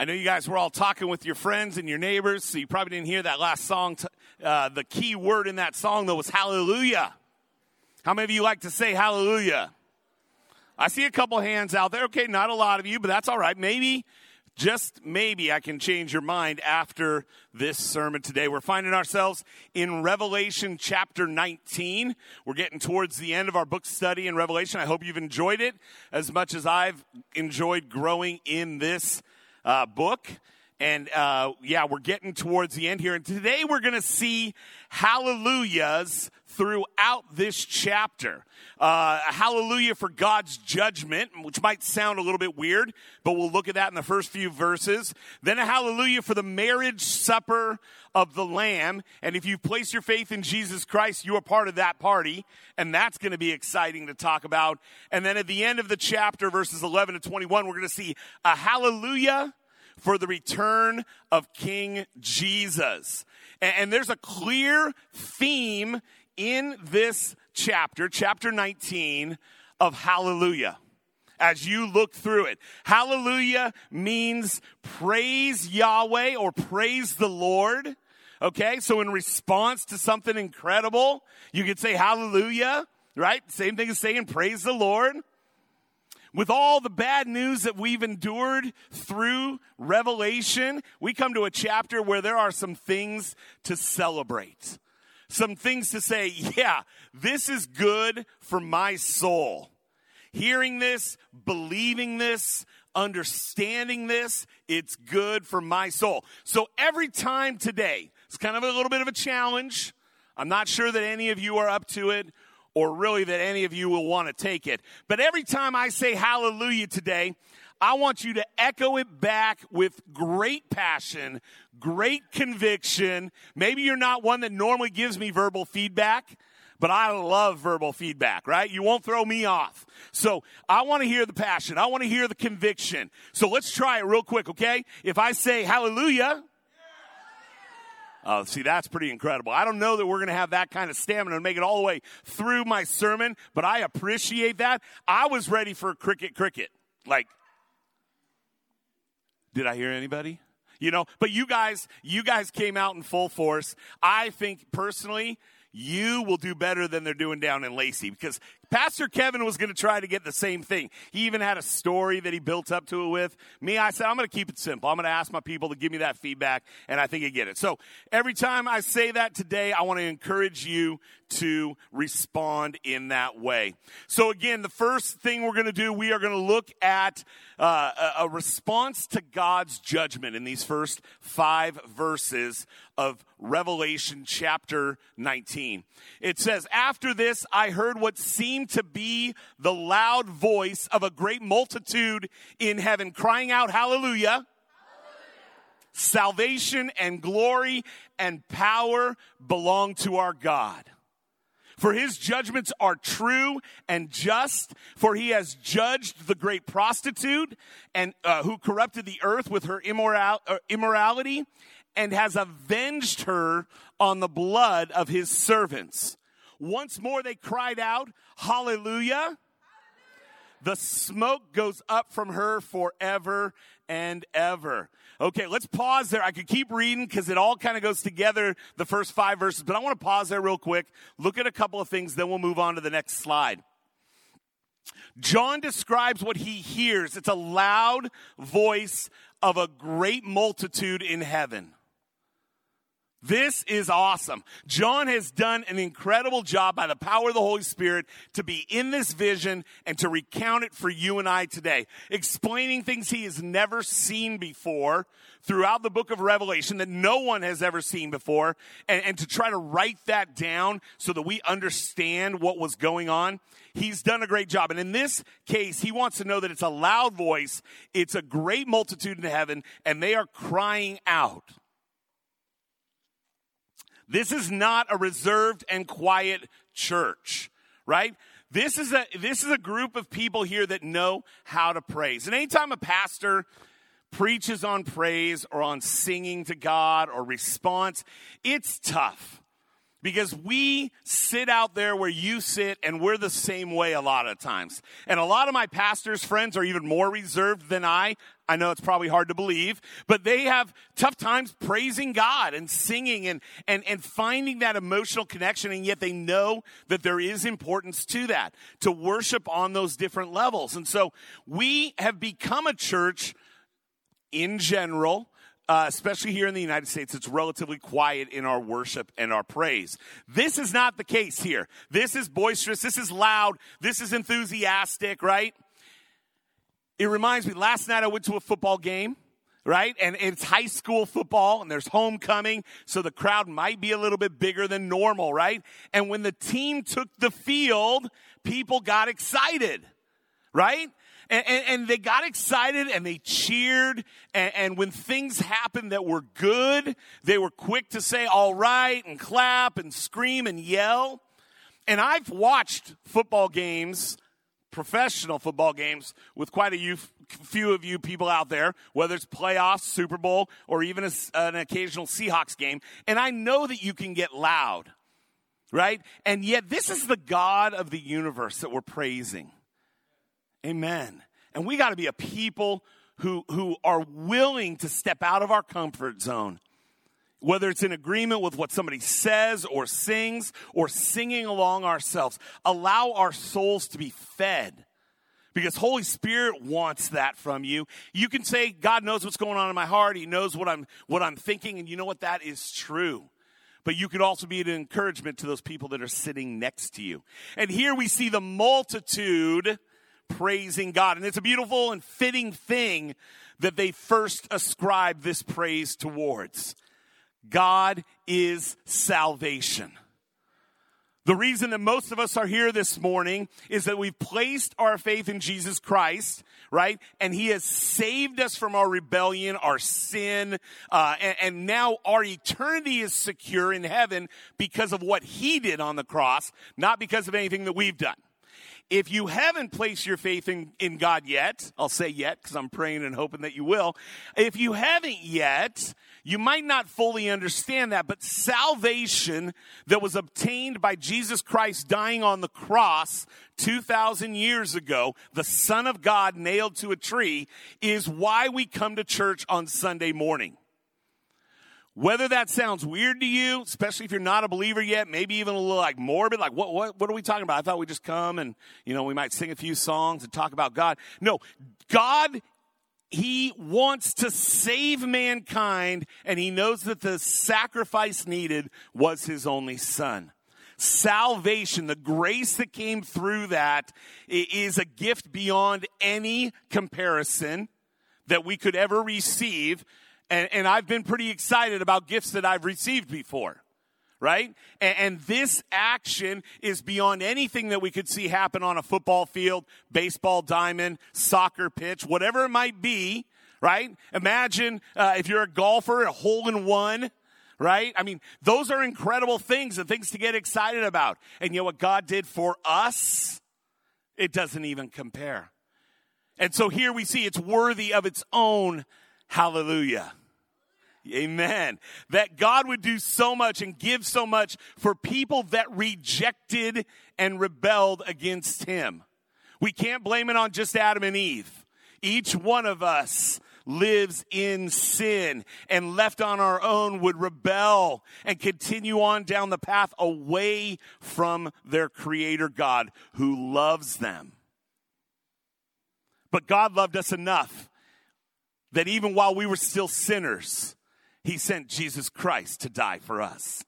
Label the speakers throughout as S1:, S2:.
S1: I know you guys were all talking with your friends and your neighbors, so you probably didn't hear that last song. Uh, the key word in that song, though, was hallelujah. How many of you like to say hallelujah? I see a couple hands out there. Okay, not a lot of you, but that's all right. Maybe, just maybe, I can change your mind after this sermon today. We're finding ourselves in Revelation chapter 19. We're getting towards the end of our book study in Revelation. I hope you've enjoyed it as much as I've enjoyed growing in this uh, book. And uh, yeah, we're getting towards the end here. And today we're going to see hallelujahs throughout this chapter. Uh, hallelujah for God's judgment, which might sound a little bit weird, but we'll look at that in the first few verses. Then a hallelujah for the marriage supper of the Lamb. And if you place your faith in Jesus Christ, you are part of that party. And that's going to be exciting to talk about. And then at the end of the chapter, verses 11 to 21, we're going to see a hallelujah for the return of King Jesus. And, there's a clear theme in this chapter, chapter 19, of hallelujah. As you look through it, hallelujah means praise Yahweh or praise the Lord. Okay, so in response to something incredible, you could say hallelujah, right? Same thing as saying praise the Lord with all the bad news that we've endured through Revelation, we come to a chapter where there are some things to celebrate. Some things to say, yeah, this is good for my soul. Hearing this, believing this, understanding this, it's good for my soul. So every time today, it's kind of a little bit of a challenge. I'm not sure that any of you are up to it or really that any of you will want to take it. But every time I say hallelujah today, I want you to echo it back with great passion, great conviction. Maybe you're not one that normally gives me verbal feedback, but I love verbal feedback, right? You won't throw me off. So I want to hear the passion. I want to hear the conviction. So let's try it real quick, okay? If I say hallelujah, uh, see, that's pretty incredible. I don't know that we're going to have that kind of stamina to make it all the way through my sermon, but I appreciate that. I was ready for cricket, cricket. Like, did I hear anybody? You know, but you guys, you guys came out in full force. I think personally, you will do better than they're doing down in Lacey because Pastor Kevin was going to try to get the same thing. He even had a story that he built up to it with. Me, I said, I'm going to keep it simple. I'm going to ask my people to give me that feedback, and I think I get it. So every time I say that today, I want to encourage you to respond in that way. So again, the first thing we're going to do, we are going to look at uh, a response to God's judgment in these first five verses of Revelation chapter 19. It says, After this, I heard what seemed to be the loud voice of a great multitude in heaven crying out, Hallelujah. Hallelujah. Salvation and glory and power belong to our God. For his judgments are true and just, for he has judged the great prostitute and uh, who corrupted the earth with her immoral, uh, immorality and has avenged her on the blood of his servants. Once more they cried out, Hallelujah. The smoke goes up from her forever and ever. Okay, let's pause there. I could keep reading because it all kind of goes together, the first five verses, but I want to pause there real quick, look at a couple of things, then we'll move on to the next slide. John describes what he hears. It's a loud voice of a great multitude in heaven. This is awesome. John has done an incredible job by the power of the Holy Spirit to be in this vision and to recount it for you and I today, explaining things he has never seen before throughout the book of Revelation that no one has ever seen before, and, and to try to write that down so that we understand what was going on. He's done a great job. And in this case, he wants to know that it's a loud voice, it's a great multitude in heaven, and they are crying out. This is not a reserved and quiet church, right? This is a, this is a group of people here that know how to praise. And anytime a pastor preaches on praise or on singing to God or response, it's tough because we sit out there where you sit and we're the same way a lot of times. And a lot of my pastor's friends are even more reserved than I. I know it's probably hard to believe, but they have tough times praising God and singing and, and, and finding that emotional connection. And yet they know that there is importance to that, to worship on those different levels. And so we have become a church in general uh, especially here in the United States, it's relatively quiet in our worship and our praise. This is not the case here. This is boisterous. This is loud. This is enthusiastic, right? It reminds me, last night I went to a football game right? And it's high school football and there's homecoming, so the crowd might be a little bit bigger than normal, right? And when the team took the field, people got excited, right? And, and, and they got excited and they cheered. And, and when things happened that were good, they were quick to say, all right, and clap and scream and yell. And I've watched football games, professional football games, with quite a few of you people out there, whether it's playoffs, Super Bowl, or even a, an occasional Seahawks game. And I know that you can get loud, right? And yet, this is the God of the universe that we're praising. Amen. And we got to be a people who, who are willing to step out of our comfort zone. Whether it's in agreement with what somebody says or sings or singing along ourselves, allow our souls to be fed because Holy Spirit wants that from you. You can say, God knows what's going on in my heart. He knows what I'm, what I'm thinking. And you know what? That is true. But you could also be an encouragement to those people that are sitting next to you. And here we see the multitude praising God. And it's a beautiful and fitting thing that they first ascribe this praise towards. God is salvation. The reason that most of us are here this morning is that we've placed our faith in Jesus Christ, right? And He has saved us from our rebellion, our sin, uh, and, and now our eternity is secure in heaven because of what He did on the cross, not because of anything that we've done. If you haven't placed your faith in, in God yet, I'll say yet because I'm praying and hoping that you will. If you haven't yet, you might not fully understand that, but salvation that was obtained by Jesus Christ dying on the cross 2,000 years ago, the Son of God nailed to a tree, is why we come to church on Sunday morning. Whether that sounds weird to you, especially if you're not a believer yet, maybe even a little like morbid, like what, what, what are we talking about? I thought we'd just come and, you know, we might sing a few songs and talk about God. No, God, He wants to save mankind and He knows that the sacrifice needed was His only Son. Salvation, the grace that came through that is a gift beyond any comparison that we could ever receive and, and I've been pretty excited about gifts that I've received before right? And, and, this action is beyond anything that we could see happen on a football field, baseball diamond, soccer pitch, whatever it might be, right? Imagine uh, if you're a golfer, a hole in one, right? I mean, those are incredible things and things to get excited about. And you know what God did for us? It doesn't even compare. And so here we see it's worthy of its own hallelujah. Amen. That God would do so much and give so much for people that rejected and rebelled against him. We can't blame it on just Adam and Eve. Each one of us lives in sin and left on our own would rebel and continue on down the path away from their creator God who loves them. But God loved us enough that even while we were still sinners, he sent Jesus Christ to die for us.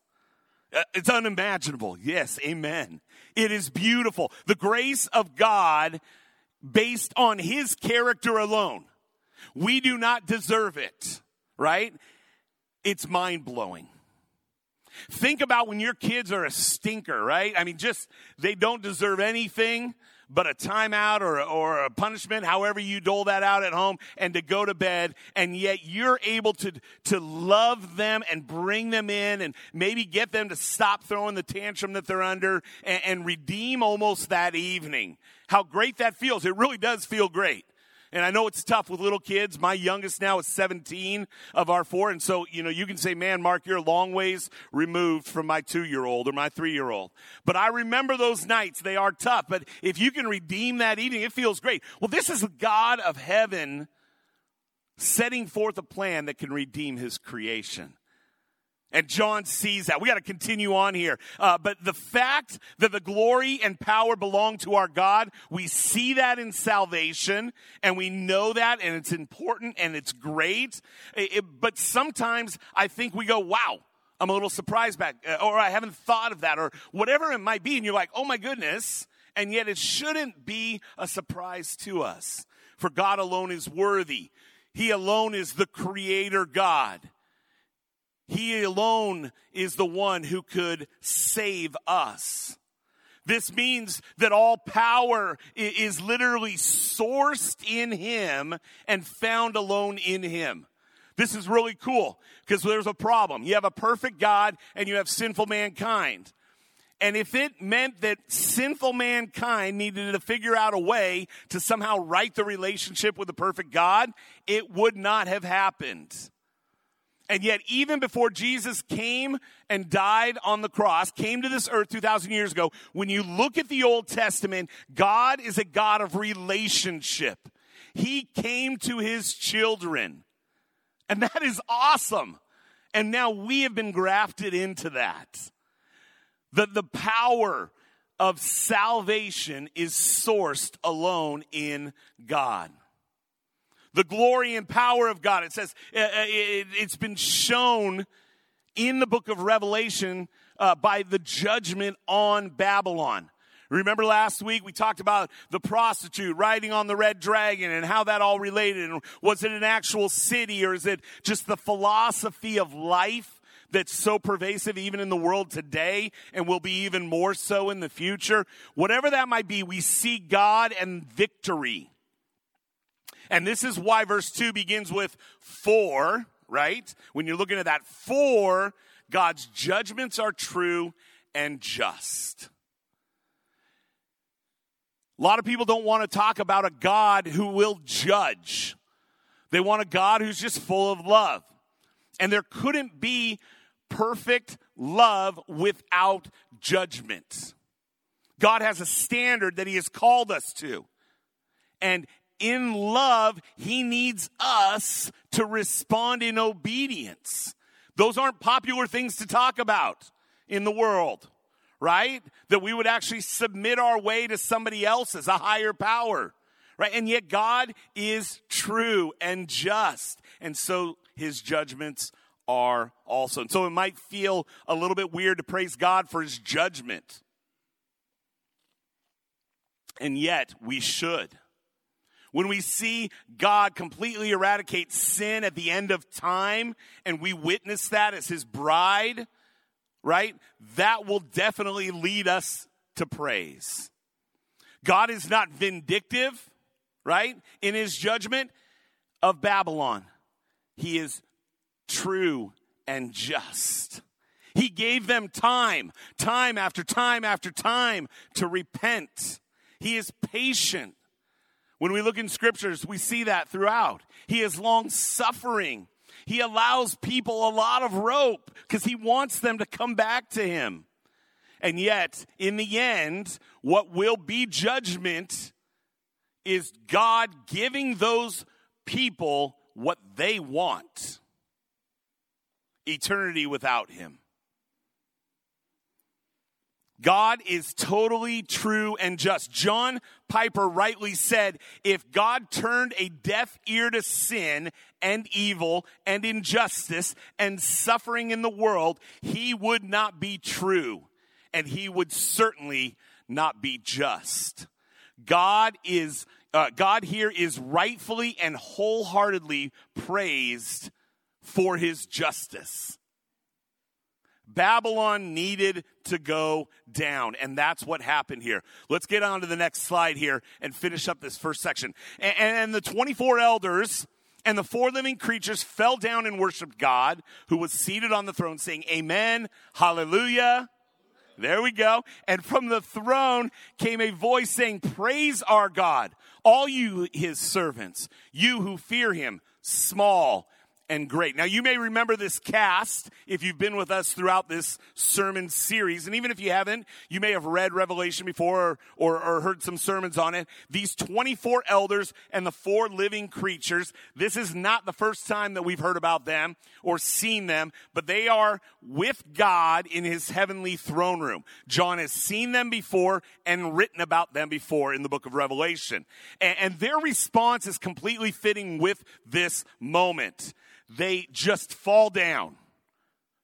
S1: Uh, it's unimaginable. Yes, amen. It is beautiful. The grace of God based on his character alone. We do not deserve it, right? It's mind blowing. Think about when your kids are a stinker, right? I mean, just, they don't deserve anything but a timeout or, or a punishment, however you dole that out at home, and to go to bed. And yet you're able to, to love them and bring them in and maybe get them to stop throwing the tantrum that they're under and, and redeem almost that evening. How great that feels. It really does feel great. And I know it's tough with little kids. My youngest now is 17 of our four. And so, you know, you can say, man, Mark, you're a long ways removed from my two year old or my three year old. But I remember those nights. They are tough. But if you can redeem that evening, it feels great. Well, this is the God of heaven setting forth a plan that can redeem his creation. And John sees that. We got to continue on here. Uh, but the fact that the glory and power belong to our God, we see that in salvation and we know that and it's important and it's great. It, it, but sometimes I think we go, wow, I'm a little surprised back, uh, or I haven't thought of that, or whatever it might be. And you're like, oh my goodness. And yet it shouldn't be a surprise to us. For God alone is worthy. He alone is the creator God. He alone is the one who could save us. This means that all power is literally sourced in Him and found alone in Him. This is really cool because there's a problem. You have a perfect God and you have sinful mankind. And if it meant that sinful mankind needed to figure out a way to somehow right the relationship with the perfect God, it would not have happened. And yet, even before Jesus came and died on the cross, came to this earth 2,000 years ago, when you look at the Old Testament, God is a God of relationship. He came to his children. And that is awesome. And now we have been grafted into that. The, the power of salvation is sourced alone in God the glory and power of God. It says uh, uh, it, has been shown in the book of Revelation uh, by the judgment on Babylon. Remember last week we talked about the prostitute riding on the red dragon and how that all related. And was it an actual city or is it just the philosophy of life that's so pervasive even in the world today and will be even more so in the future? Whatever that might be, we see God and victory. And this is why verse 2 begins with for, right? When you're looking at that, for God's judgments are true and just. A lot of people don't want to talk about a God who will judge. They want a God who's just full of love. And there couldn't be perfect love without judgment. God has a standard that He has called us to. And in love, he needs us to respond in obedience. Those aren't popular things to talk about in the world, right? That we would actually submit our way to somebody else's, a higher power, right? And yet God is true and just. And so his judgments are also. And so it might feel a little bit weird to praise God for his judgment. And yet we should. When we see God completely eradicate sin at the end of time and we witness that as his bride, right? That will definitely lead us to praise. God is not vindictive, right? In his judgment of Babylon. He is true and just. He gave them time, time after time after time to repent. He is patient. When we look in scriptures, we see that throughout. He is long suffering. He allows people a lot of rope because he wants them to come back to him. And yet, in the end, what will be judgment is God giving those people what they want eternity without him. God is totally true and just. John Piper rightly said, if God turned a deaf ear to sin and evil and injustice and suffering in the world, he would not be true and he would certainly not be just. God is, uh, God here is rightfully and wholeheartedly praised for his justice. Babylon needed to go down. And that's what happened here. Let's get on to the next slide here and finish up this first section. And, and the 24 elders and the four living creatures fell down and worshiped God who was seated on the throne saying, Amen, Hallelujah. There we go. And from the throne came a voice saying, Praise our God, all you his servants, you who fear him, small and great. Now, you may remember this cast if you've been with us throughout this sermon series. And even if you haven't, you may have read Revelation before or, or, or, heard some sermons on it. These 24 elders and the four living creatures, this is not the first time that we've heard about them or seen them, but they are with God in his heavenly throne room. John has seen them before and written about them before in the book of Revelation. and, and their response is completely fitting with this moment they just fall down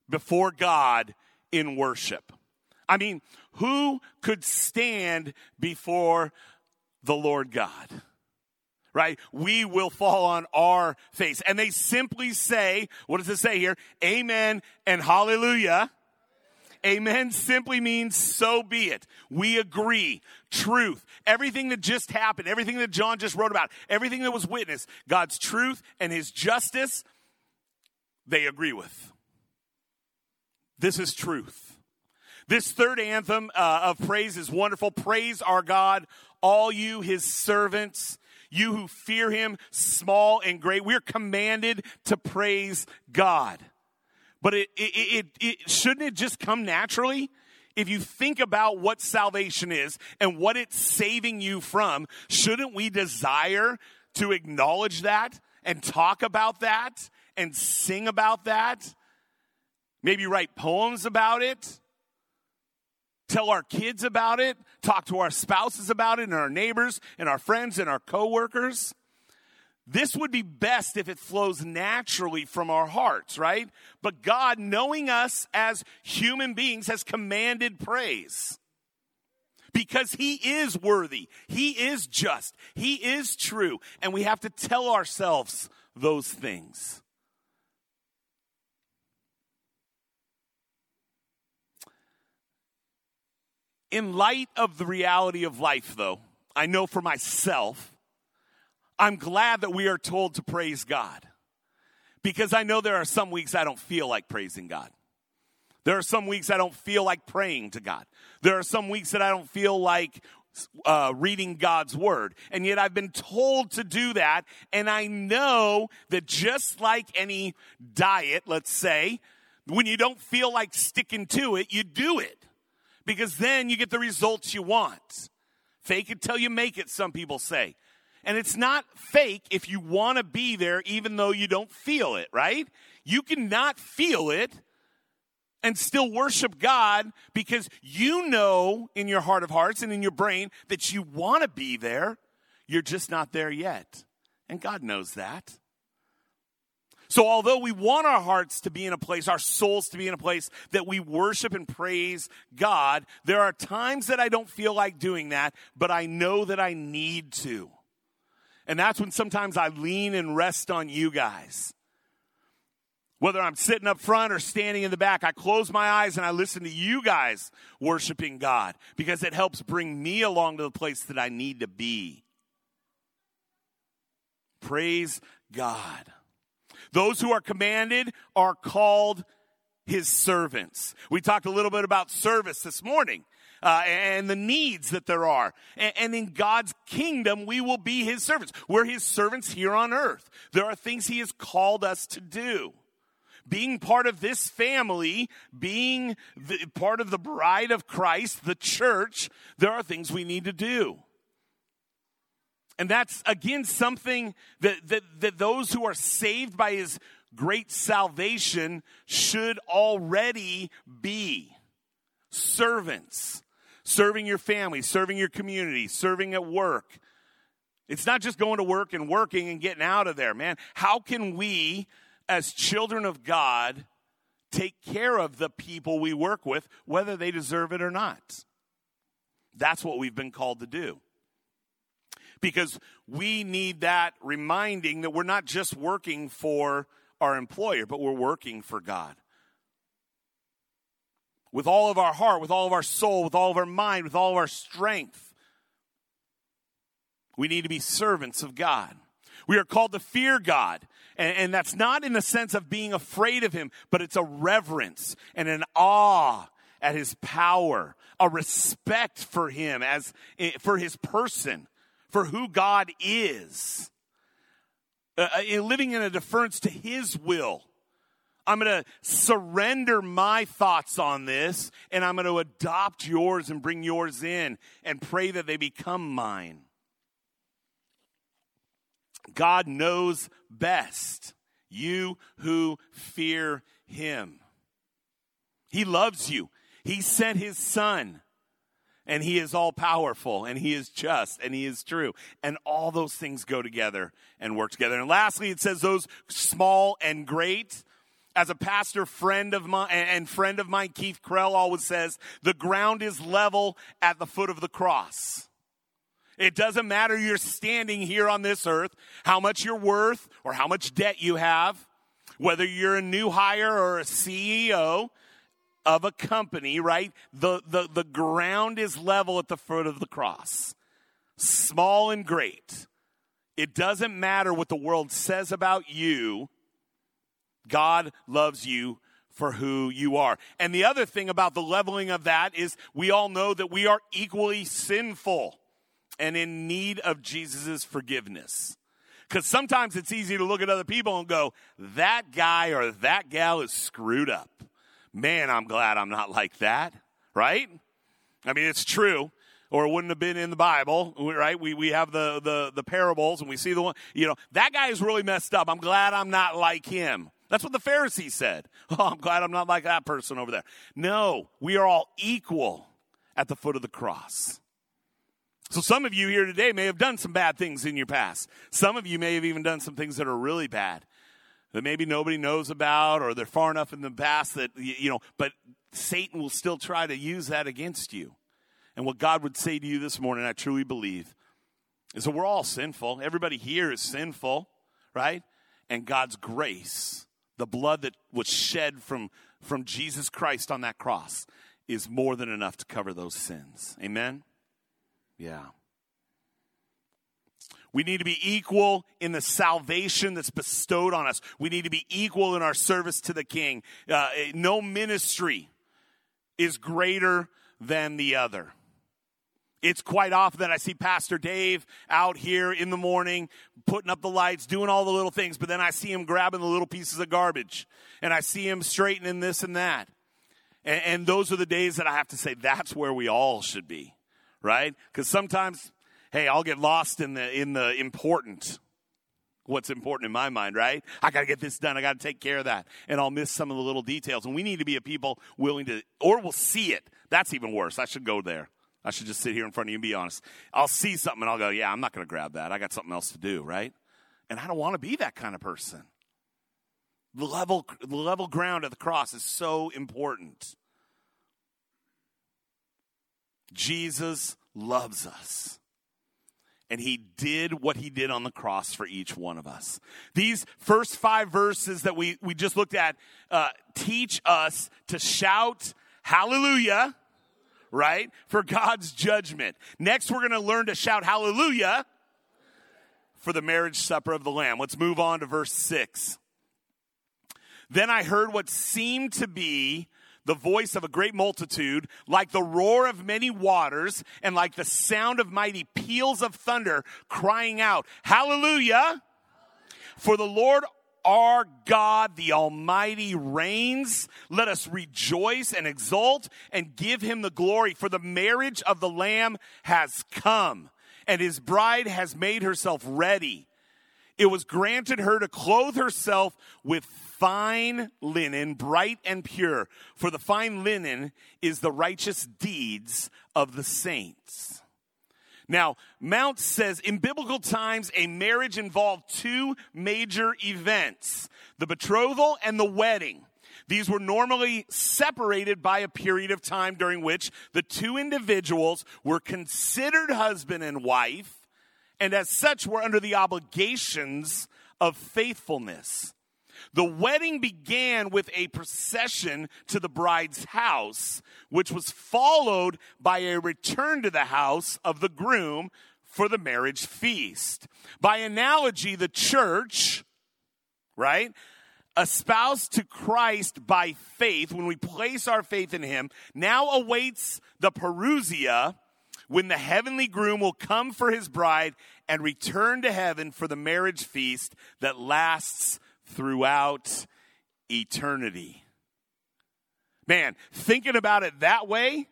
S1: before God in worship. I mean, who could stand before the Lord God? Right? We will fall on our face. And they simply say, what does it say here? Amen and hallelujah. Amen simply means so be it. We agree. Truth. Everything that just happened, everything that John just wrote about, everything that was witnessed, God's truth and his justice they agree with. This is truth. This third anthem uh, of praise is wonderful. Praise our God, all you, his servants, you who fear him, small and great. We're commanded to praise God. But it, it, it, it, shouldn't it just come naturally? If you think about what salvation is and what it's saving you from, shouldn't we desire to acknowledge that and talk about that and sing about that. Maybe write poems about it. Tell our kids about it. Talk to our spouses about it and our neighbors and our friends and our coworkers. This would be best if it flows naturally from our hearts, right? But God, knowing us as human beings, has commanded praise because he is worthy. He is just. He is true. And we have to tell ourselves those things. In light of the reality of life, though, I know for myself, I'm glad that we are told to praise God because I know there are some weeks I don't feel like praising God. There are some weeks I don't feel like praying to God. There are some weeks that I don't feel like uh, reading God's word. And yet I've been told to do that. And I know that just like any diet, let's say, when you don't feel like sticking to it, you do it because then you get the results you want. Fake it till you make it, some people say. And it's not fake if you want to be there even though you don't feel it, right? You cannot feel it and still worship God because you know in your heart of hearts and in your brain that you want to be there. You're just not there yet. And God knows that. So, although we want our hearts to be in a place, our souls to be in a place that we worship and praise God, there are times that I don't feel like doing that, but I know that I need to. And that's when sometimes I lean and rest on you guys. Whether I'm sitting up front or standing in the back, I close my eyes and I listen to you guys worshiping God because it helps bring me along to the place that I need to be. Praise God. Those who are commanded are called his servants. We talked a little bit about service this morning. Uh, and the needs that there are. And, and, in God's kingdom, we will be his servants. We're his servants here on earth. There are things he has called us to do. Being part of this family, being the, part of the bride of Christ, the church, there are things we need to do. And that's again something that, that, that those who are saved by his great salvation should already be servants, serving your family, serving your community, serving at work. It's not just going to work and working and getting out of there, man. How can we, as children of God, take care of the people we work with, whether they deserve it or not? That's what we've been called to do because we need that reminding that we're not just working for our employer, but we're working for God. With all of our heart, with all of our soul, with all of our mind, with all of our strength. We need to be servants of God. We are called to fear God. And, and, that's not in the sense of being afraid of Him, but it's a reverence and an awe at His power, a respect for Him as, eh, for His person for who God is. uh, uh living in a deference to His will. I'm going to surrender my thoughts on this and I'm going to adopt yours and bring yours in and pray that they become mine. God knows best. You who fear him. He loves you. He sent his son and he is all powerful and he is just and he is true. And all those things go together and work together. And lastly, it says those small and great as a pastor friend of mine and friend of mine, Keith Krell always says, the ground is level at the foot of the cross. It doesn't matter you're standing here on this earth, how much you're worth or how much debt you have, whether you're a new hire or a CEO of a company, right? The, the, the ground is level at the foot of the cross. Small and great. It doesn't matter what the world says about you God loves you for who you are. And the other thing about the leveling of that is we all know that we are equally sinful and in need of Jesus' forgiveness. Because sometimes it's easy to look at other people and go, that guy or that gal is screwed up. Man, I'm glad I'm not like that, right? I mean, it's true or it wouldn't have been in the Bible, right? We, we have the, the, the parables and we see the one, you know, that guy is really messed up. I'm glad I'm not like him. That's what the Pharisees said. Oh, I'm glad I'm not like that person over there. No, we are all equal at the foot of the cross. So some of you here today may have done some bad things in your past. Some of you may have even done some things that are really bad that maybe nobody knows about or they're far enough in the past that, you know, but Satan will still try to use that against you. And what God would say to you this morning, I truly believe, is that we're all sinful. Everybody here is sinful, right? And God's grace the blood that was shed from, from Jesus Christ on that cross is more than enough to cover those sins. Amen? Yeah. We need to be equal in the salvation that's bestowed on us. We need to be equal in our service to the King. Uh, no ministry is greater than the other. It's quite often that I see Pastor Dave out here in the morning putting up the lights, doing all the little things, but then I see him grabbing the little pieces of garbage and I see him straightening this and that. And, and those are the days that I have to say that's where we all should be, right? Because sometimes, hey, I'll get lost in the in the important. What's important in my mind, right? I got to get this done. I got to take care of that. And I'll miss some of the little details. And we need to be a people willing to, or we'll see it. That's even worse. I should go there. I should just sit here in front of you and be honest. I'll see something and I'll go, yeah, I'm not going to grab that. I got something else to do, right? And I don't want to be that kind of person. The level, the level ground at the cross is so important. Jesus loves us. And he did what he did on the cross for each one of us. These first five verses that we, we just looked at uh, teach us to shout hallelujah right? For God's judgment. Next, we're going to learn to shout hallelujah for the marriage supper of the Lamb. Let's move on to verse 6. Then I heard what seemed to be the voice of a great multitude, like the roar of many waters, and like the sound of mighty peals of thunder, crying out, Hallelujah! For the Lord our God, the Almighty, reigns. Let us rejoice and exult and give him the glory, for the marriage of the Lamb has come, and his bride has made herself ready. It was granted her to clothe herself with fine linen, bright and pure, for the fine linen is the righteous deeds of the saints. Now, Mounce says in biblical times, a marriage involved two major events the betrothal and the wedding. These were normally separated by a period of time during which the two individuals were considered husband and wife, and as such were under the obligations of faithfulness. The wedding began with a procession to the bride's house, which was followed by a return to the house of the groom for the marriage feast. By analogy, the church, right, espoused to Christ by faith, when we place our faith in him, now awaits the parousia when the heavenly groom will come for his bride and return to heaven for the marriage feast that lasts throughout eternity. Man, thinking about it that way,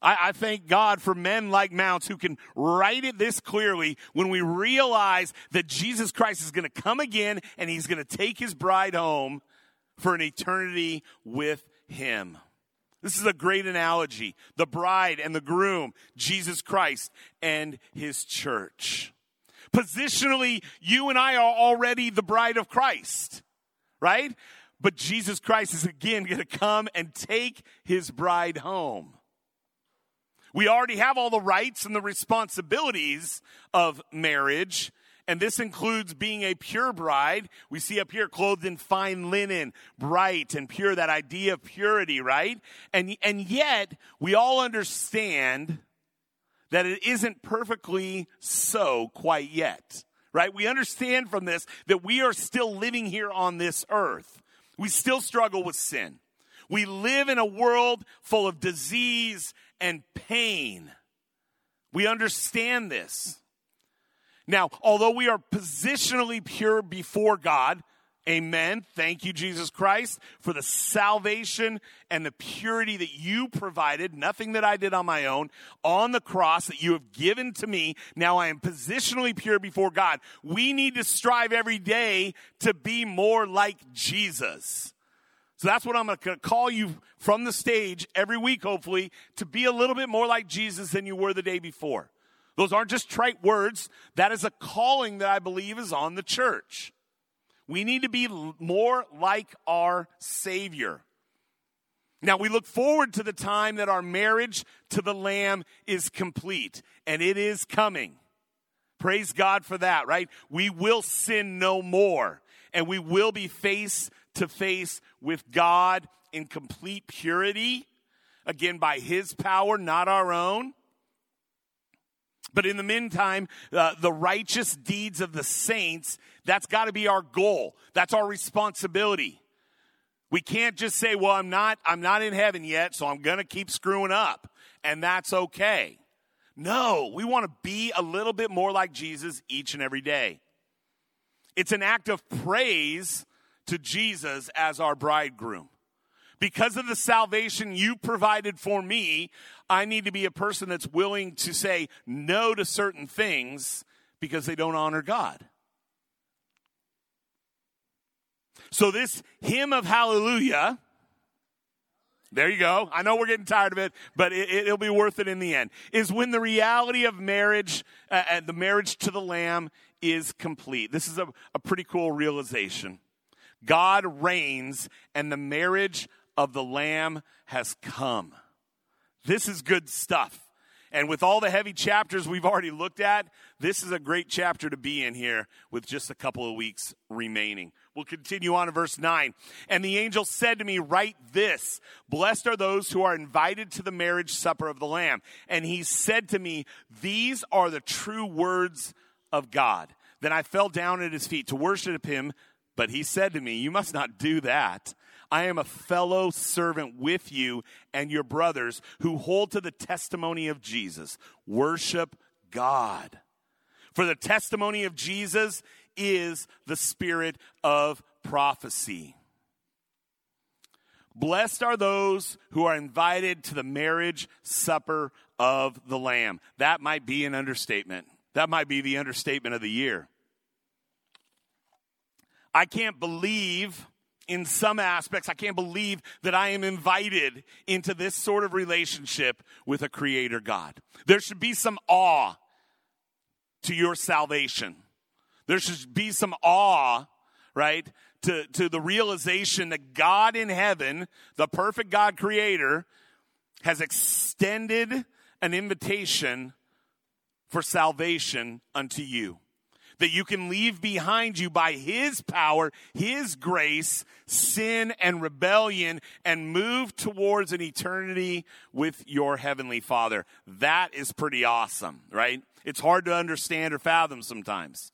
S1: I, I, thank God for men like Mounce who can write it this clearly when we realize that Jesus Christ is going to come again and he's going to take his bride home for an eternity with him. This is a great analogy. The bride and the groom, Jesus Christ and his church. Positionally, you and I are already the bride of Christ, right? But Jesus Christ is again going to come and take his bride home. We already have all the rights and the responsibilities of marriage, and this includes being a pure bride. We see up here clothed in fine linen, bright and pure, that idea of purity, right? And, and yet, we all understand that it isn't perfectly so quite yet, right? We understand from this that we are still living here on this earth. We still struggle with sin. We live in a world full of disease and pain. We understand this. Now, although we are positionally pure before God, amen. Thank you, Jesus Christ, for the salvation and the purity that you provided, nothing that I did on my own, on the cross that you have given to me. Now I am positionally pure before God. We need to strive every day to be more like Jesus. So that's what I'm going to call you from the stage every week, hopefully, to be a little bit more like Jesus than you were the day before. Those aren't just trite words. That is a calling that I believe is on the church. We need to be more like our Savior. Now, we look forward to the time that our marriage to the Lamb is complete, and it is coming. Praise God for that, right? We will sin no more, and we will be face to face with God in complete purity, again, by His power, not our own. But in the meantime, uh, the righteous deeds of the saints, that's got to be our goal. That's our responsibility. We can't just say, well, I'm not, I'm not in heaven yet, so I'm going to keep screwing up. And that's okay. No, we want to be a little bit more like Jesus each and every day. It's an act of praise to Jesus as our bridegroom. Because of the salvation you provided for me, I need to be a person that's willing to say no to certain things because they don't honor God. So, this hymn of hallelujah, there you go. I know we're getting tired of it, but it, will be worth it in the end. Is when the reality of marriage, uh, uh, the marriage to the Lamb, is complete. This is a, a pretty cool realization. God reigns, and the marriage of the Lamb has come. This is good stuff. And with all the heavy chapters we've already looked at, this is a great chapter to be in here with just a couple of weeks remaining. We'll continue on to verse 9. And the angel said to me, Write this Blessed are those who are invited to the marriage supper of the Lamb. And he said to me, These are the true words of God. Then I fell down at his feet to worship him. But he said to me, You must not do that. I am a fellow servant with you and your brothers who hold to the testimony of Jesus. Worship God. For the testimony of Jesus is the spirit of prophecy. Blessed are those who are invited to the marriage supper of the Lamb. That might be an understatement. That might be the understatement of the year. I can't believe in some aspects, I can't believe that I am invited into this sort of relationship with a creator God. There should be some awe to your salvation. There should be some awe, right, to, to the realization that God in heaven, the perfect God creator, has extended an invitation for salvation unto you that you can leave behind you by His power, His grace, sin and rebellion, and move towards an eternity with your Heavenly Father. That is pretty awesome, right? It's hard to understand or fathom sometimes.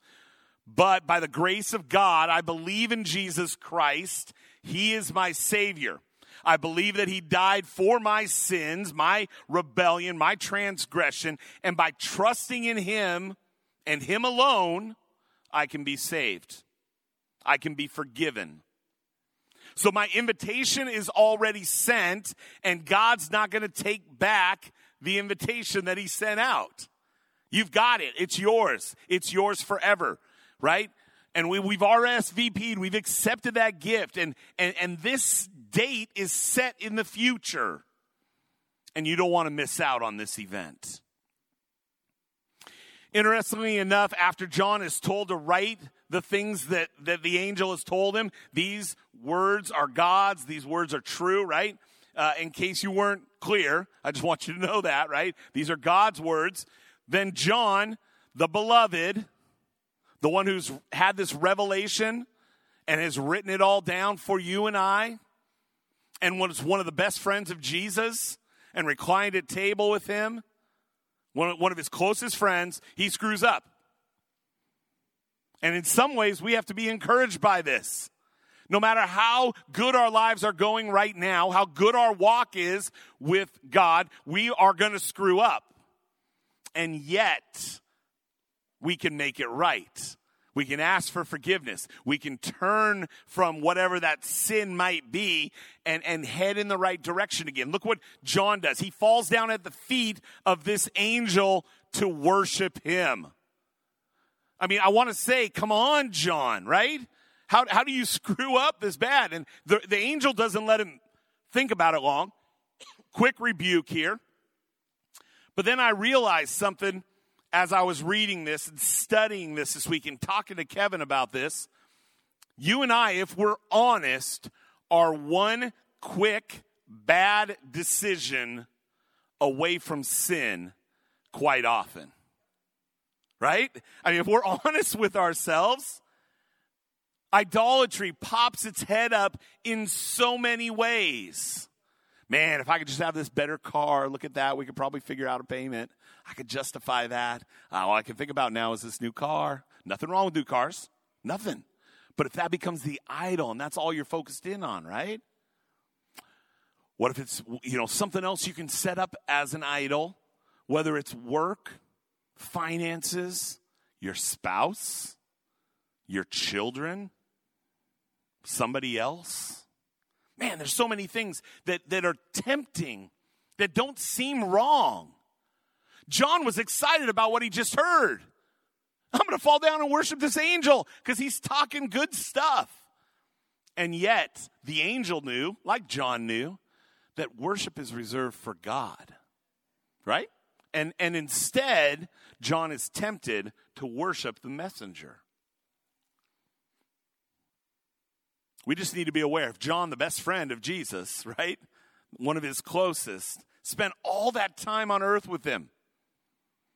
S1: But by the grace of God, I believe in Jesus Christ. He is my Savior. I believe that He died for my sins, my rebellion, my transgression, and by trusting in Him, and Him alone, I can be saved. I can be forgiven. So my invitation is already sent, and God's not going to take back the invitation that He sent out. You've got it. It's yours. It's yours forever, right? And we, we've RSVP'd, we've accepted that gift, and, and, and this date is set in the future. And you don't want to miss out on this event. Interestingly enough, after John is told to write the things that, that the angel has told him, these words are God's, these words are true, right? Uh, in case you weren't clear, I just want you to know that, right? These are God's words. Then John, the beloved, the one who's had this revelation and has written it all down for you and I, and was one of the best friends of Jesus and reclined at table with him, one, one of his closest friends, he screws up. And in some ways, we have to be encouraged by this. No matter how good our lives are going right now, how good our walk is with God, we are going to screw up. And yet, we can make it right. We can ask for forgiveness. We can turn from whatever that sin might be and, and head in the right direction again. Look what John does. He falls down at the feet of this angel to worship him. I mean, I want to say, come on, John, right? How, how do you screw up this bad? And the, the angel doesn't let him think about it long. Quick rebuke here. But then I realized something as I was reading this and studying this this week and talking to Kevin about this, you and I, if we're honest, are one quick bad decision away from sin quite often. Right? I mean, if we're honest with ourselves, idolatry pops its head up in so many ways. Man, if I could just have this better car, look at that, we could probably figure out a payment. I could justify that. Uh, all I can think about now is this new car. Nothing wrong with new cars. Nothing. But if that becomes the idol and that's all you're focused in on, right? What if it's, you know, something else you can set up as an idol, whether it's work, finances, your spouse, your children, somebody else? Man, there's so many things that, that are tempting that don't seem wrong. John was excited about what he just heard. I'm going to fall down and worship this angel because he's talking good stuff. And yet, the angel knew, like John knew, that worship is reserved for God. Right? And, and instead, John is tempted to worship the messenger. We just need to be aware if John, the best friend of Jesus, right? One of his closest, spent all that time on earth with him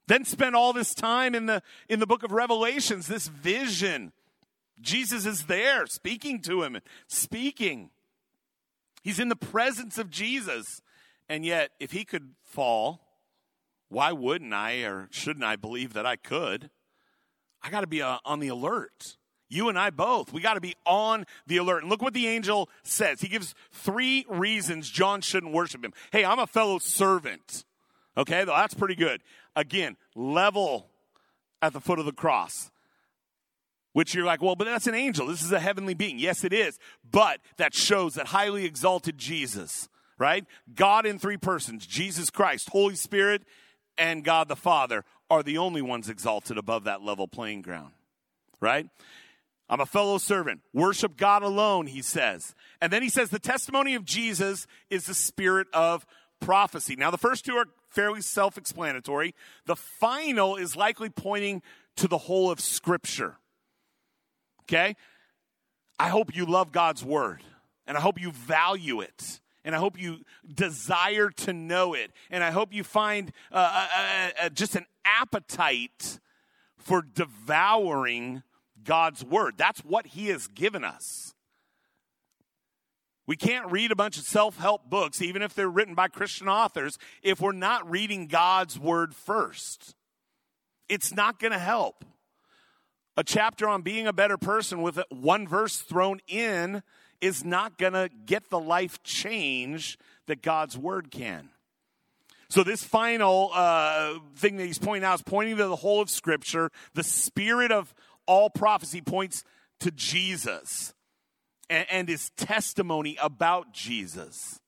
S1: then spent all this time in the, in the book of Revelations, this vision. Jesus is there speaking to him, speaking. He's in the presence of Jesus. And yet, if he could fall, why wouldn't I or shouldn't I believe that I could? I got to be uh, on the alert. You and I both. We got to be on the alert. And look what the angel says. He gives three reasons John shouldn't worship him. Hey, I'm a fellow servant. Okay, that's pretty good. Again, level at the foot of the cross. Which you're like, well, but that's an angel. This is a heavenly being. Yes, it is. But that shows that highly exalted Jesus, right? God in three persons, Jesus Christ, Holy Spirit, and God the Father are the only ones exalted above that level playing ground, right? I'm a fellow servant. Worship God alone, he says. And then he says the testimony of Jesus is the spirit of prophecy. Now, the first two are fairly self explanatory. The final is likely pointing to the whole of Scripture. Okay? I hope you love God's Word, and I hope you value it. And I hope you desire to know it. And I hope you find uh, uh, uh, uh just an appetite for devouring God's Word. That's what He has given us. We can't read a bunch of self help books, even if they're written by Christian authors, if we're not reading God's word first. It's not going to help. A chapter on being a better person with one verse thrown in is not going to get the life change that God's word can. So, this final uh, thing that he's pointing out is pointing to the whole of Scripture. The spirit of all prophecy points to Jesus and, and his testimony about Jesus.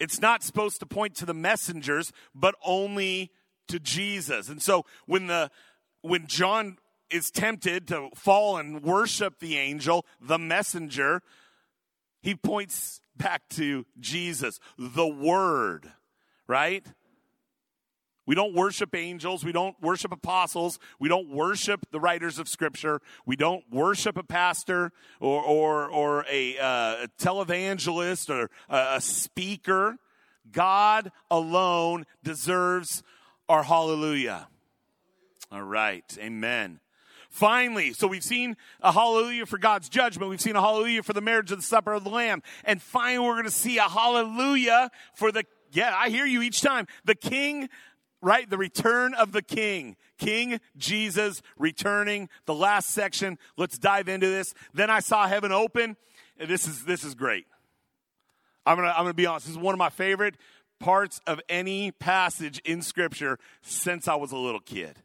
S1: It's not supposed to point to the messengers, but only to Jesus. And so when the when John is tempted to fall and worship the angel, the messenger, he points back to Jesus, the word, right? We don't worship angels. We don't worship apostles. We don't worship the writers of scripture. We don't worship a pastor or, or, or a, uh, a televangelist or a, a speaker. God alone deserves our hallelujah. All right. Amen. Finally, so we've seen a hallelujah for God's judgment. We've seen a hallelujah for the marriage of the supper of the Lamb. And finally, we're going to see a hallelujah for the, yeah, I hear you each time. The King right? The return of the king. King Jesus returning. The last section. Let's dive into this. Then I saw heaven open. This is, this is great. I'm gonna, I'm gonna be honest. This is one of my favorite parts of any passage in scripture since I was a little kid.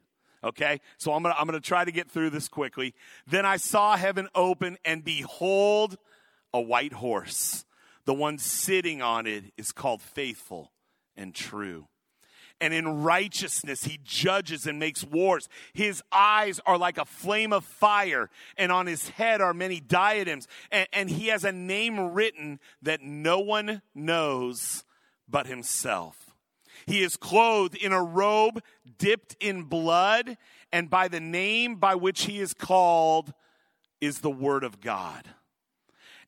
S1: Okay? So I'm gonna, I'm gonna try to get through this quickly. Then I saw heaven open and behold a white horse. The one sitting on it is called faithful and true and in righteousness he judges and makes wars. His eyes are like a flame of fire, and on his head are many diadems, and, and he has a name written that no one knows but himself. He is clothed in a robe dipped in blood, and by the name by which he is called is the Word of God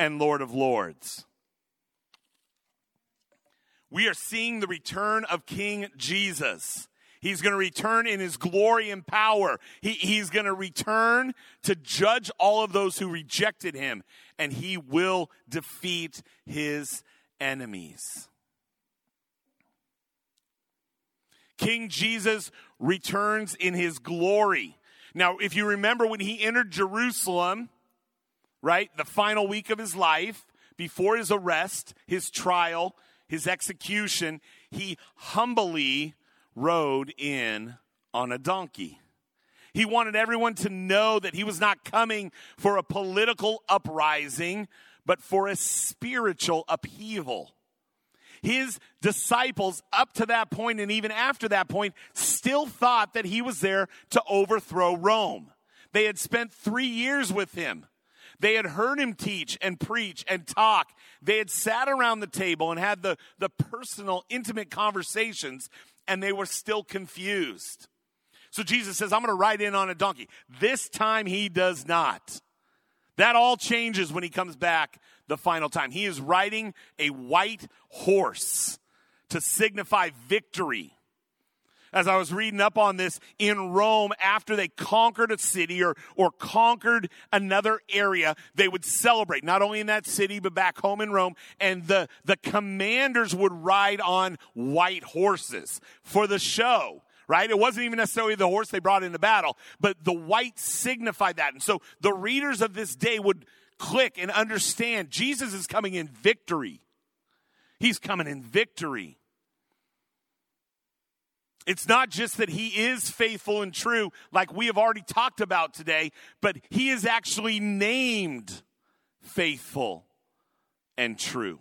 S1: and Lord of Lords. We are seeing the return of King Jesus. He's going to return in his glory and power. He, he's going to return to judge all of those who rejected him, and he will defeat his enemies. King Jesus returns in his glory. Now, if you remember when he entered Jerusalem, right? The final week of his life, before his arrest, his trial, his execution, he humbly rode in on a donkey. He wanted everyone to know that he was not coming for a political uprising, but for a spiritual upheaval. His disciples, up to that point and even after that point, still thought that he was there to overthrow Rome. They had spent three years with him. They had heard him teach and preach and talk. They had sat around the table and had the, the personal, intimate conversations, and they were still confused. So Jesus says, I'm going to ride in on a donkey. This time he does not. That all changes when he comes back the final time. He is riding a white horse to signify victory as I was reading up on this in Rome, after they conquered a city or, or conquered another area, they would celebrate, not only in that city, but back home in Rome. And the, the commanders would ride on white horses for the show right? It wasn't even necessarily the horse they brought into battle, but the white signified that. And so the readers of this day would click and understand Jesus is coming in victory. He's coming in victory. It's not just that he is faithful and true, like we have already talked about today, but he is actually named faithful and true.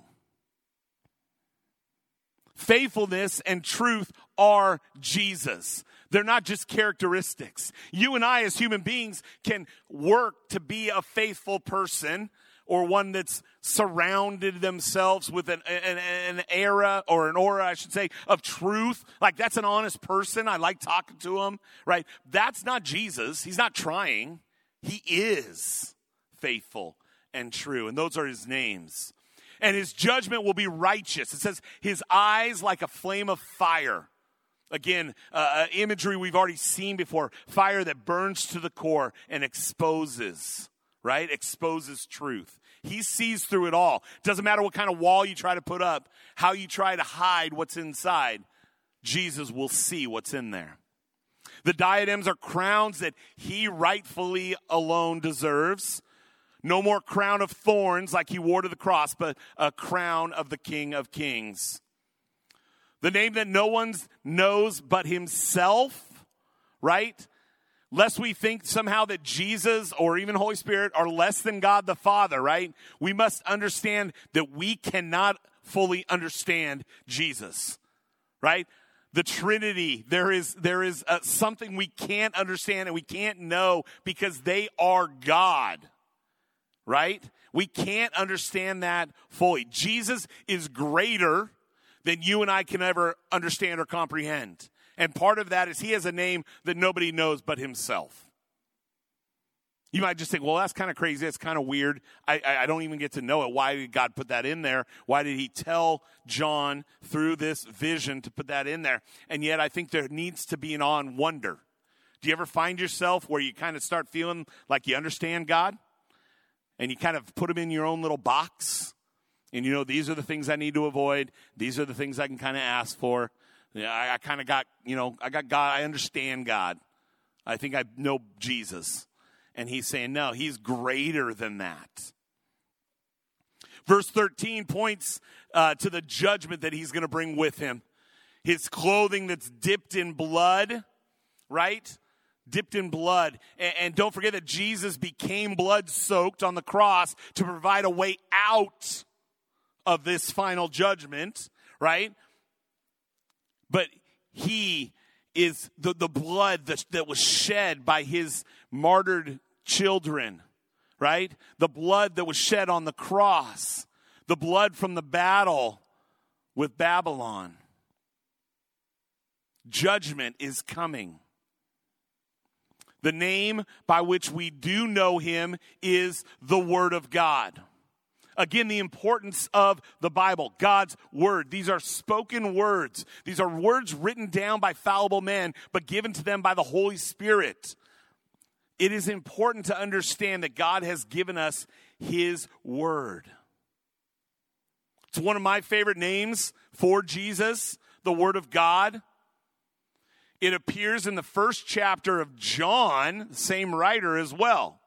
S1: Faithfulness and truth are Jesus. They're not just characteristics. You and I, as human beings, can work to be a faithful person or one that's surrounded themselves with an, an, an, era or an aura, I should say, of truth. Like that's an honest person. I like talking to him, right? That's not Jesus. He's not trying. He is faithful and true. And those are his names. And his judgment will be righteous. It says, his eyes like a flame of fire. Again, uh, uh, imagery we've already seen before fire that burns to the core and exposes, right? Exposes truth. He sees through it all. Doesn't matter what kind of wall you try to put up, how you try to hide what's inside, Jesus will see what's in there. The diadems are crowns that he rightfully alone deserves. No more crown of thorns like he wore to the cross, but a crown of the King of Kings. The name that no one knows but himself, right? Lest we think somehow that Jesus or even Holy Spirit are less than God the Father, right? We must understand that we cannot fully understand Jesus, right? The Trinity, there is, there is uh, something we can't understand and we can't know because they are God right? We can't understand that fully. Jesus is greater than you and I can ever understand or comprehend. And part of that is he has a name that nobody knows but himself. You might just think, well, that's kind of crazy. It's kind of weird. I, I, I, don't even get to know it. Why did God put that in there? Why did he tell John through this vision to put that in there? And yet, I think there needs to be an on wonder. Do you ever find yourself where you kind of start feeling like you understand God? and you kind of put Him in your own little box. And you know, these are the things I need to avoid. These are the things I can kind of ask for. Yeah, I, I kind of got, you know, I got God. I understand God. I think I know Jesus. And he's saying, no, he's greater than that. Verse 13 points uh, to the judgment that he's going to bring with him. His clothing that's dipped in blood, right? dipped in blood. And, and don't forget that Jesus became blood soaked on the cross to provide a way out of this final judgment, right? But he is the, the blood that, that was shed by his martyred children, right? The blood that was shed on the cross, the blood from the battle with Babylon. Judgment is coming. The name by which we do know him is the Word of God. Again, the importance of the Bible, God's Word. These are spoken words. These are words written down by fallible men, but given to them by the Holy Spirit. It is important to understand that God has given us His Word. It's one of my favorite names for Jesus, the Word of God. It appears in the first chapter of John, same writer as well.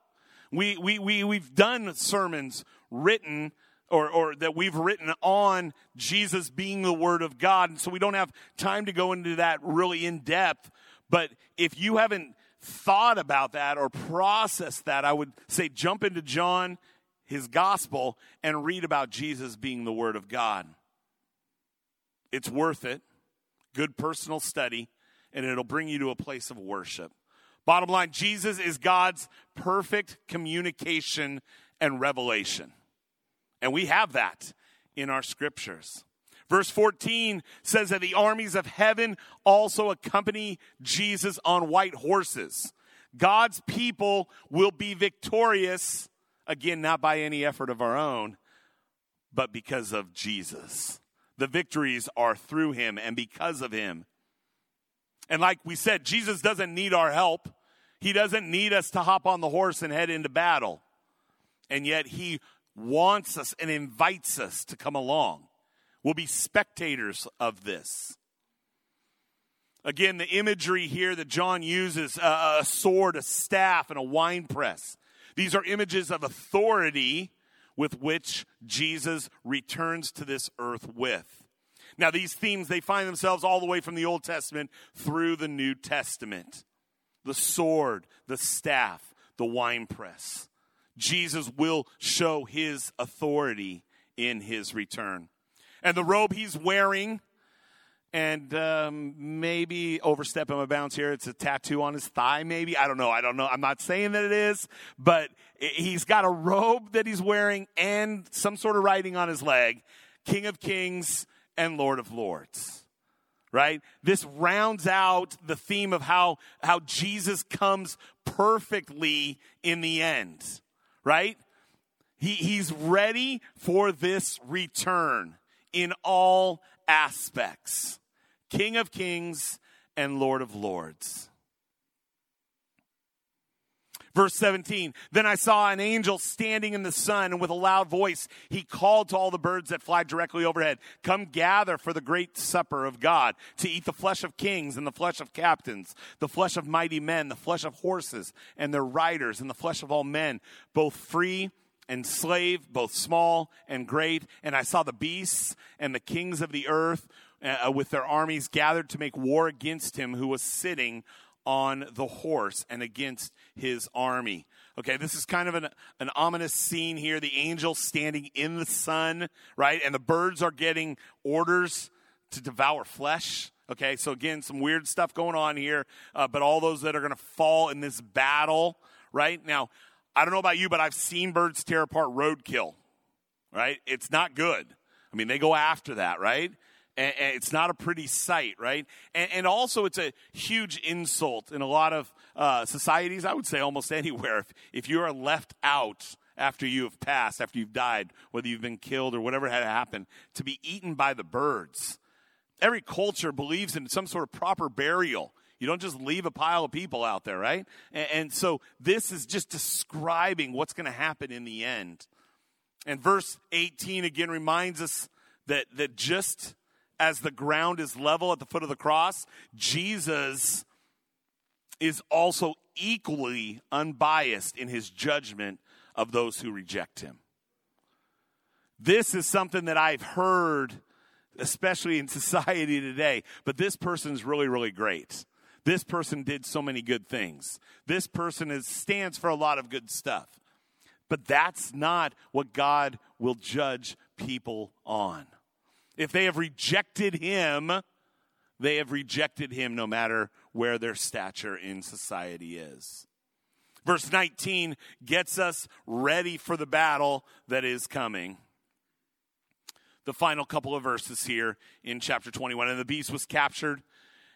S1: We, we, we, we've done sermons written or, or that we've written on Jesus being the Word of God. And so we don't have time to go into that really in depth. But if you haven't thought about that or processed that, I would say jump into John, his gospel, and read about Jesus being the Word of God. It's worth it. Good personal study and it'll bring you to a place of worship. Bottom line, Jesus is God's perfect communication and revelation. And we have that in our scriptures. Verse 14 says that the armies of heaven also accompany Jesus on white horses. God's people will be victorious, again, not by any effort of our own, but because of Jesus. The victories are through him and because of him. And like we said, Jesus doesn't need our help. He doesn't need us to hop on the horse and head into battle. And yet he wants us and invites us to come along. We'll be spectators of this. Again, the imagery here that John uses a, a sword, a staff, and a wine press. These are images of authority with which Jesus returns to this earth with. Now, these themes, they find themselves all the way from the Old Testament through the New Testament the sword, the staff, the winepress. Jesus will show his authority in his return. And the robe he's wearing, and um, maybe overstepping my bounds here, it's a tattoo on his thigh, maybe. I don't know. I don't know. I'm not saying that it is, but he's got a robe that he's wearing and some sort of writing on his leg. King of Kings, and Lord of Lords. Right? This rounds out the theme of how, how Jesus comes perfectly in the end. Right? He, he's ready for this return in all aspects. King of kings and Lord of lords. Verse 17, then I saw an angel standing in the sun, and with a loud voice, he called to all the birds that fly directly overhead, Come gather for the great supper of God, to eat the flesh of kings and the flesh of captains, the flesh of mighty men, the flesh of horses and their riders, and the flesh of all men, both free and slave, both small and great. And I saw the beasts and the kings of the earth uh, with their armies gathered to make war against him who was sitting on the horse and against his army. Okay, this is kind of an, an ominous scene here. The angel standing in the sun, right? And the birds are getting orders to devour flesh. Okay, so again, some weird stuff going on here, uh, but all those that are going to fall in this battle, right? Now, I don't know about you, but I've seen birds tear apart roadkill, right? It's not good. I mean, they go after that, right? And, and it's not a pretty sight, right? And, and, also, it's a huge insult in a lot of uh, societies. I would say almost anywhere. If, if you are left out after you have passed, after you've died, whether you've been killed or whatever had happened, to be eaten by the birds. Every culture believes in some sort of proper burial. You don't just leave a pile of people out there, right? And, and so this is just describing what's going to happen in the end. And verse 18 again reminds us that, that just as the ground is level at the foot of the cross, Jesus is also equally unbiased in his judgment of those who reject him. This is something that I've heard, especially in society today, but this person's really, really great. This person did so many good things. This person is, stands for a lot of good stuff. But that's not what God will judge people on. If they have rejected him, they have rejected him no matter where their stature in society is. Verse 19 gets us ready for the battle that is coming. The final couple of verses here in chapter 21. And the beast was captured,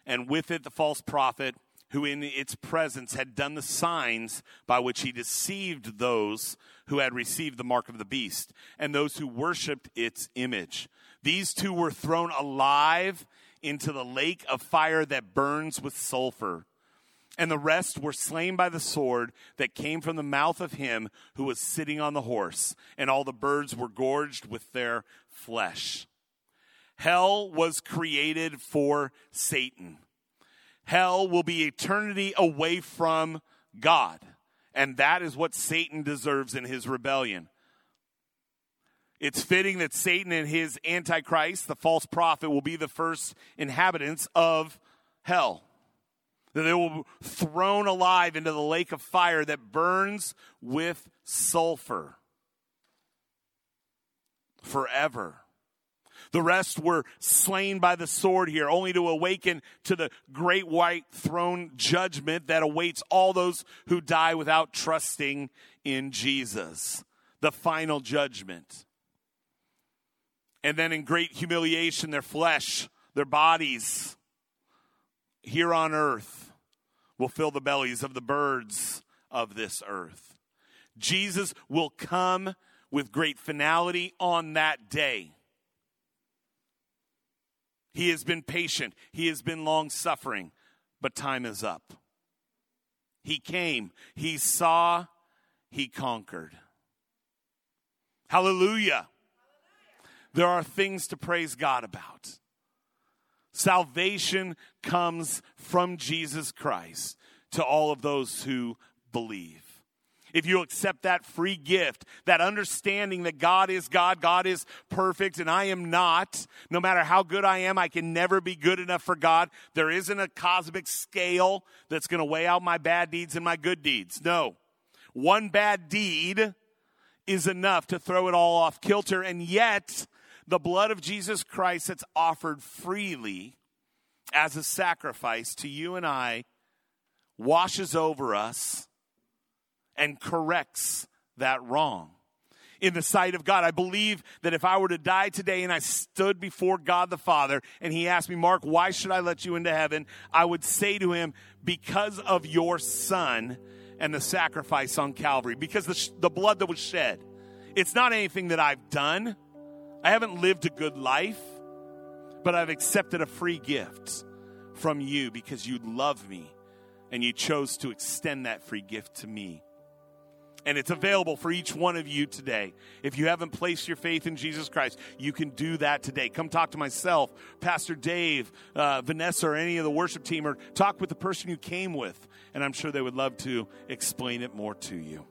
S1: and with it the false prophet, who in its presence had done the signs by which he deceived those who had received the mark of the beast and those who worshiped its image. These two were thrown alive into the lake of fire that burns with sulfur. And the rest were slain by the sword that came from the mouth of him who was sitting on the horse, and all the birds were gorged with their flesh. Hell was created for Satan. Hell will be eternity away from God. And that is what Satan deserves in his rebellion. It's fitting that Satan and his antichrist, the false prophet, will be the first inhabitants of hell. That they will be thrown alive into the lake of fire that burns with sulfur forever. The rest were slain by the sword here, only to awaken to the great white throne judgment that awaits all those who die without trusting in Jesus. The final judgment. And then in great humiliation, their flesh, their bodies here on earth will fill the bellies of the birds of this earth. Jesus will come with great finality on that day. He has been patient, he has been long suffering, but time is up. He came, he saw, he conquered. Hallelujah there are things to praise God about. Salvation comes from Jesus Christ to all of those who believe. If you accept that free gift, that understanding that God is God, God is perfect, and I am not, no matter how good I am, I can never be good enough for God. There isn't a cosmic scale that's going to weigh out my bad deeds and my good deeds. No. One bad deed is enough to throw it all off kilter, and yet the blood of Jesus Christ that's offered freely as a sacrifice to you and I washes over us and corrects that wrong in the sight of God. I believe that if I were to die today and I stood before God the Father and He asked me, Mark, why should I let you into heaven? I would say to Him, because of your Son and the sacrifice on Calvary, because the, the blood that was shed It's not anything that I've done. I haven't lived a good life, but I've accepted a free gift from you because you love me and you chose to extend that free gift to me. And it's available for each one of you today. If you haven't placed your faith in Jesus Christ, you can do that today. Come talk to myself, Pastor Dave, uh, Vanessa, or any of the worship team, or talk with the person you came with. And I'm sure they would love to explain it more to you.